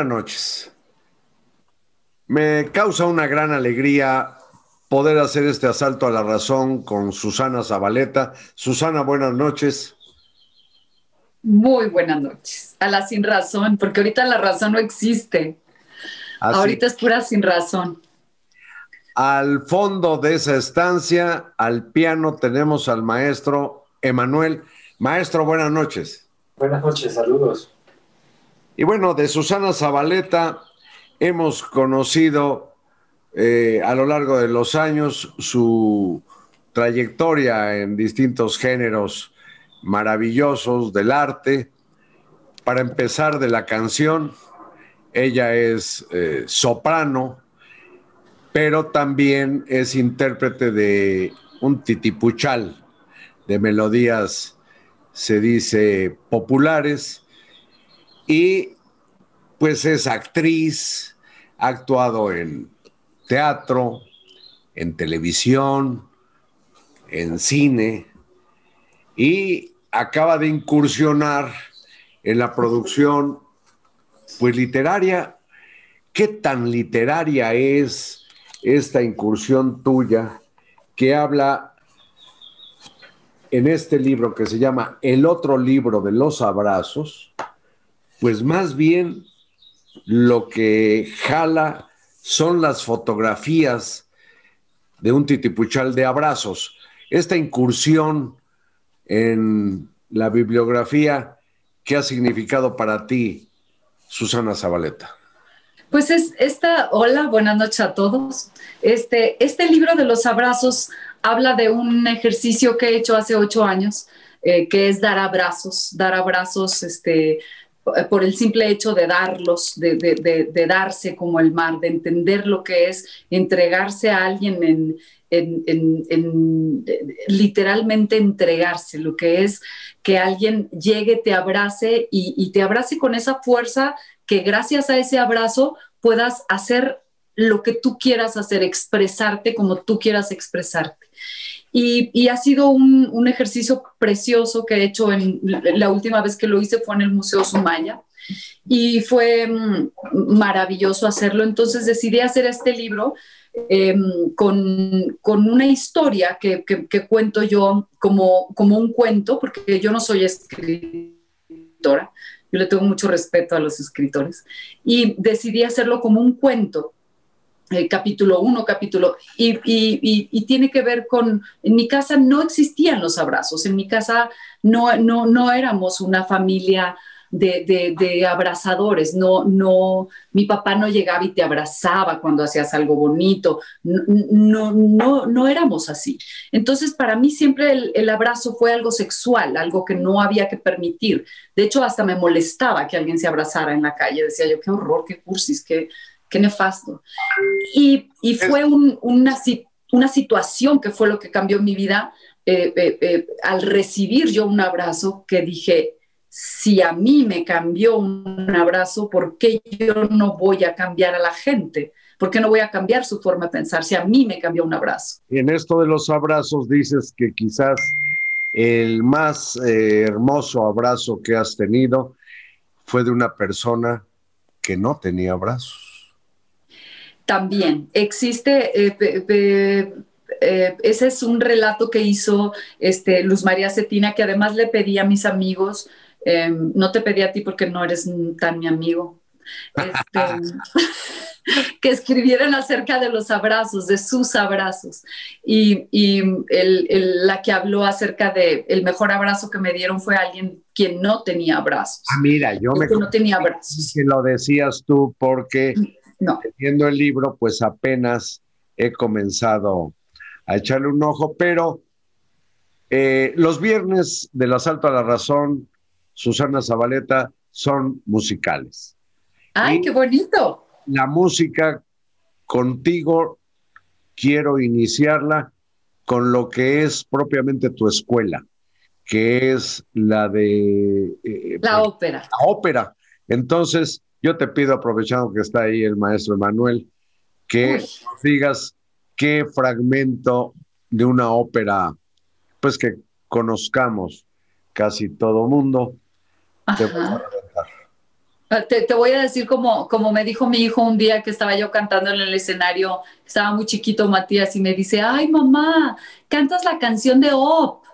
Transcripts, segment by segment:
Buenas noches. Me causa una gran alegría poder hacer este asalto a la razón con Susana Zabaleta. Susana, buenas noches. Muy buenas noches. A la sin razón, porque ahorita la razón no existe. Ah, ahorita es pura sin razón. Al fondo de esa estancia, al piano, tenemos al maestro Emanuel. Maestro, buenas noches. Buenas noches, saludos. Y bueno, de Susana Zabaleta hemos conocido eh, a lo largo de los años su trayectoria en distintos géneros maravillosos del arte. Para empezar de la canción, ella es eh, soprano, pero también es intérprete de un titipuchal de melodías, se dice, populares, y pues es actriz, ha actuado en teatro, en televisión, en cine, y acaba de incursionar en la producción pues literaria. ¿Qué tan literaria es esta incursión tuya que habla en este libro que se llama El otro libro de los abrazos? Pues más bien lo que jala son las fotografías de un titipuchal de abrazos. Esta incursión en la bibliografía, ¿qué ha significado para ti, Susana Zabaleta? Pues es esta, hola, buenas noches a todos. Este, este libro de los abrazos habla de un ejercicio que he hecho hace ocho años, eh, que es dar abrazos, dar abrazos este, por el simple hecho de darlos, de, de, darse como el mar, de entender lo que es entregarse a alguien en, en, literalmente entregarse, lo que es que alguien llegue, te abrace y, te abrace con esa fuerza que gracias a ese abrazo puedas hacer lo que tú quieras hacer, expresarte como tú quieras expresarte. Y, ha sido un, ejercicio precioso que he hecho en la última vez que lo hice fue en el Museo Sumaya y fue mm, maravilloso hacerlo. Entonces decidí hacer este libro Em, con, una historia que, cuento yo como, como un cuento, porque yo no soy escritora, yo le tengo mucho respeto a los escritores, y decidí hacerlo como un cuento. Eh, capítulo 1, capítulo, y, y, tiene que ver con, en mi casa no existían los abrazos, en mi casa no, no, no éramos una familia de, abrazadores, no, no, mi papá no llegaba y te abrazaba cuando hacías algo bonito, no, no, no, éramos así. Entonces, para mí siempre el, abrazo fue algo sexual, algo que no había que permitir. De hecho, hasta me molestaba que alguien se abrazara en la calle, decía yo, qué horror, qué cursis, qué, qué nefasto. Y, fue una, una situación que fue lo que cambió mi vida. Eh, eh, eh, al recibir yo un abrazo que dije, si a mí me cambió un abrazo, ¿por qué yo no voy a cambiar a la gente? ¿Por qué no voy a cambiar su forma de pensar si a mí me cambió un abrazo? Y en esto de los abrazos dices que quizás el más hermoso abrazo que has tenido fue de una persona que no tenía brazos. También existe, eh, eh, ese es un relato que hizo este, Luz María Cetina, que además le pedí a mis amigos Em, no te pedí a ti porque no eres tan mi amigo. Este, que escribieran acerca de los abrazos, de sus abrazos. Y, la que habló acerca de el mejor abrazo que me dieron fue alguien quien no tenía abrazos. Ah, mira, yo me... no tenía abrazos. Que lo decías tú porque no. leyendo el libro, pues apenas he comenzado a echarle un ojo, pero eh, los viernes del asalto a la razón Susana Zabaleta son musicales. ¡Ay, qué bonito! La música contigo quiero iniciarla con lo que es propiamente tu escuela, que es la de... Eh, la pues, ópera. La ópera. Entonces, yo te pido, aprovechando que está ahí el maestro Emanuel, que digas qué fragmento de una ópera, pues que conozcamos casi todo mundo, Ah, te, voy a decir como, como me dijo mi hijo un día que estaba yo cantando en el escenario, estaba muy chiquito Matías y me dice, ay mamá, cantas la canción de Op,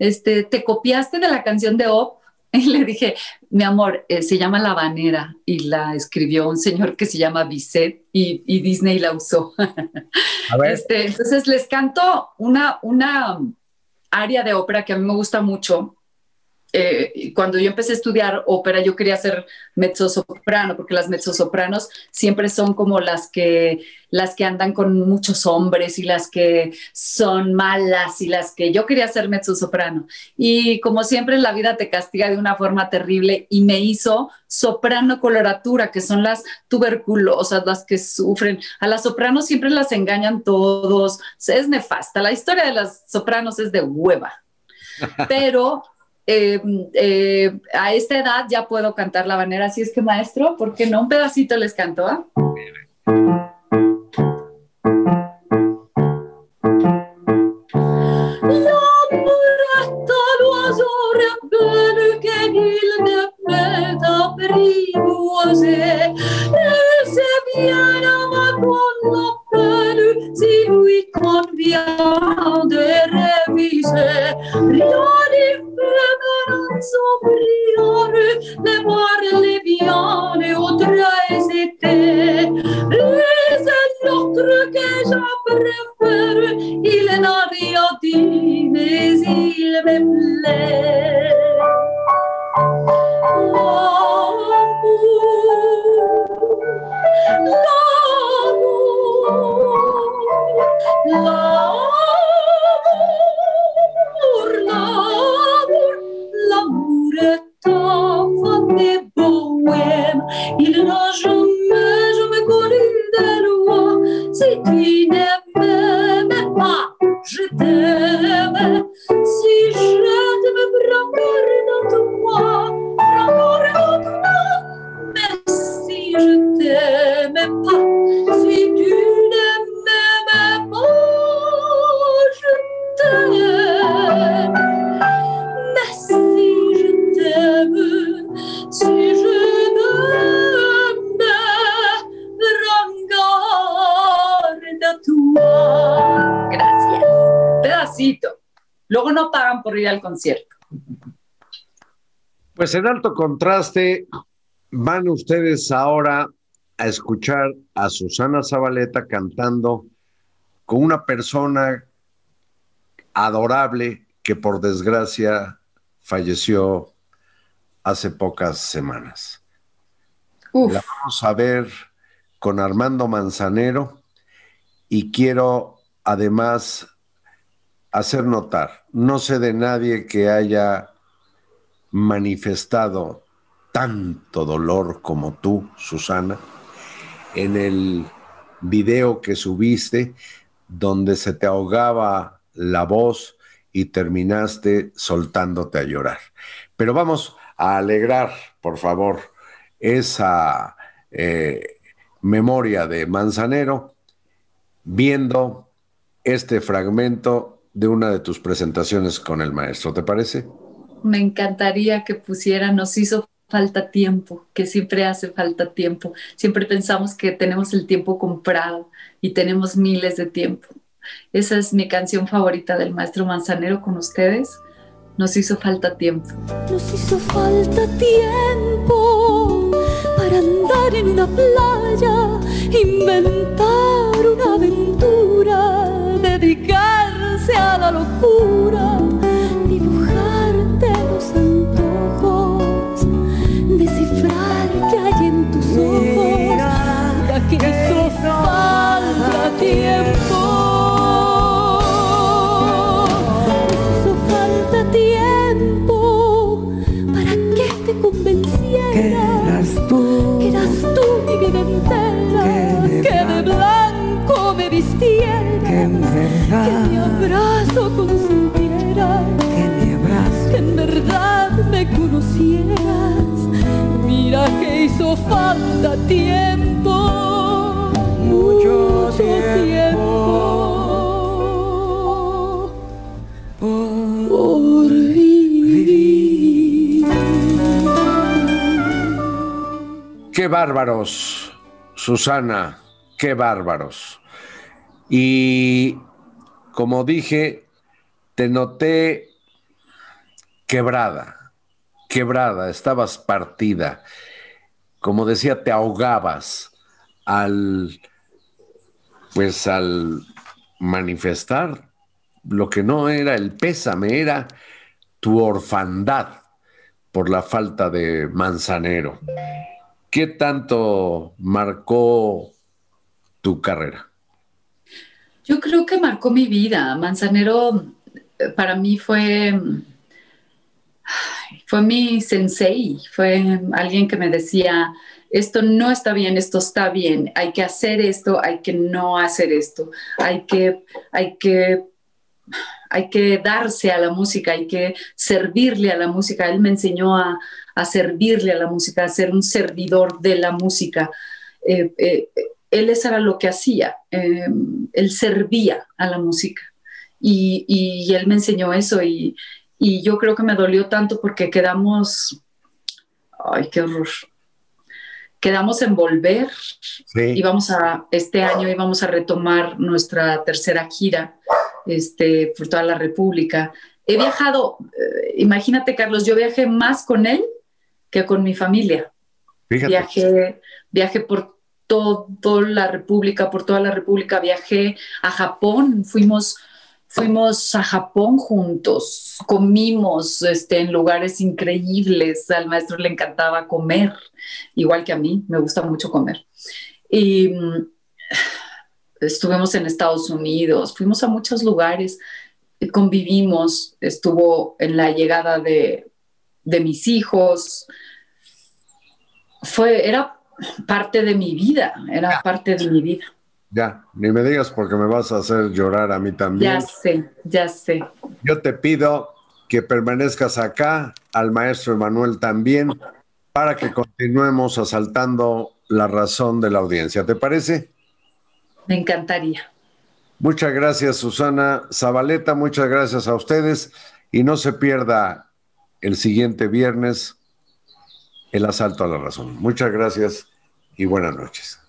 este, ¿te copiaste de la canción de Op? Y le dije, mi amor, eh, se llama La Banera y la escribió un señor que se llama Bisset y, Disney la usó. Este, entonces les canto una, una área de ópera que a mí me gusta mucho, eh, cuando yo empecé a estudiar ópera, yo quería ser mezzosoprano, porque las mezzosopranos siempre son como las que, las que andan con muchos hombres y las que son malas y las que yo quería ser mezzosoprano. Y como siempre la vida te castiga de una forma terrible y me hizo soprano coloratura, que son las tuberculosas, las que sufren. A las sopranos siempre las engañan todos. Es nefasta. La historia de las sopranos es de hueva. Pero eh, eh, a esta edad ya puedo cantar la banera, así es que maestro, ¿por qué no? Un pedacito les canto, ¿ah? Que je préfère, al concierto. Pues en alto contraste, van ustedes ahora a escuchar a Susana Zabaleta cantando con una persona adorable que por desgracia falleció hace pocas semanas. La vamos a ver con Armando Manzanero y quiero además hacer notar, no sé de nadie que haya manifestado tanto dolor como tú, Susana, en el video que subiste, donde se te ahogaba la voz y terminaste soltándote a llorar. Pero vamos a alegrar, por favor, esa eh, memoria de Manzanero viendo este fragmento de una de tus presentaciones con el maestro, ¿te parece? Me encantaría que pusiera, nos hizo falta tiempo, que siempre hace falta tiempo. Siempre pensamos que tenemos el tiempo comprado y tenemos miles de tiempo. Esa es mi canción favorita del maestro Manzanero con ustedes. Nos hizo falta tiempo. Nos hizo falta tiempo para andar en una playa, inventar tiempo, mucho, tiempo. por vivir. Qué bárbaros, Susana, qué bárbaros. Y como dije, te noté quebrada, quebrada, estabas partida. Como decía, te ahogabas al, pues al manifestar lo que no era el pésame, era tu orfandad por la falta de manzanero. ¿Qué tanto marcó tu carrera? Yo creo que marcó mi vida. Manzanero eh, para mí fue, fue mi sensei, fue alguien que me decía, esto no está bien, esto está bien, hay que hacer esto, hay que no hacer esto, hay que, hay que, hay que darse a la música, hay que servirle a la música. Él me enseñó a, servirle a la música, a ser un servidor de la música. Eh, eh, él eso era lo que hacía, em, él servía a la música y, él me enseñó eso y, yo creo que me dolió tanto porque quedamos, ay, qué horror, quedamos en volver y vamos a, este año íbamos a retomar nuestra tercera gira este, por toda la República. He viajado, eh, imagínate Carlos, yo viajé más con él que con mi familia. Viajé, viajé por toda la República, por toda la República, viajé a Japón, fuimos, fuimos a Japón juntos, comimos este, en lugares increíbles, al maestro le encantaba comer, igual que a mí, me gusta mucho comer. Y mm, estuvimos en Estados Unidos, fuimos a muchos lugares, convivimos, estuvo en la llegada de, de mis hijos, fue, era parte de mi vida, era parte de mi vida. Ya, ni me digas porque me vas a hacer llorar a mí también. Ya sé, ya sé. Yo te pido que permanezcas acá, al maestro Emanuel también, para que continuemos asaltando la razón de la audiencia. ¿Te parece? Me encantaría. Muchas gracias, Susana Zabaleta. Muchas gracias a ustedes. Y no se pierda el siguiente viernes el asalto a la razón. Muchas gracias y buenas noches.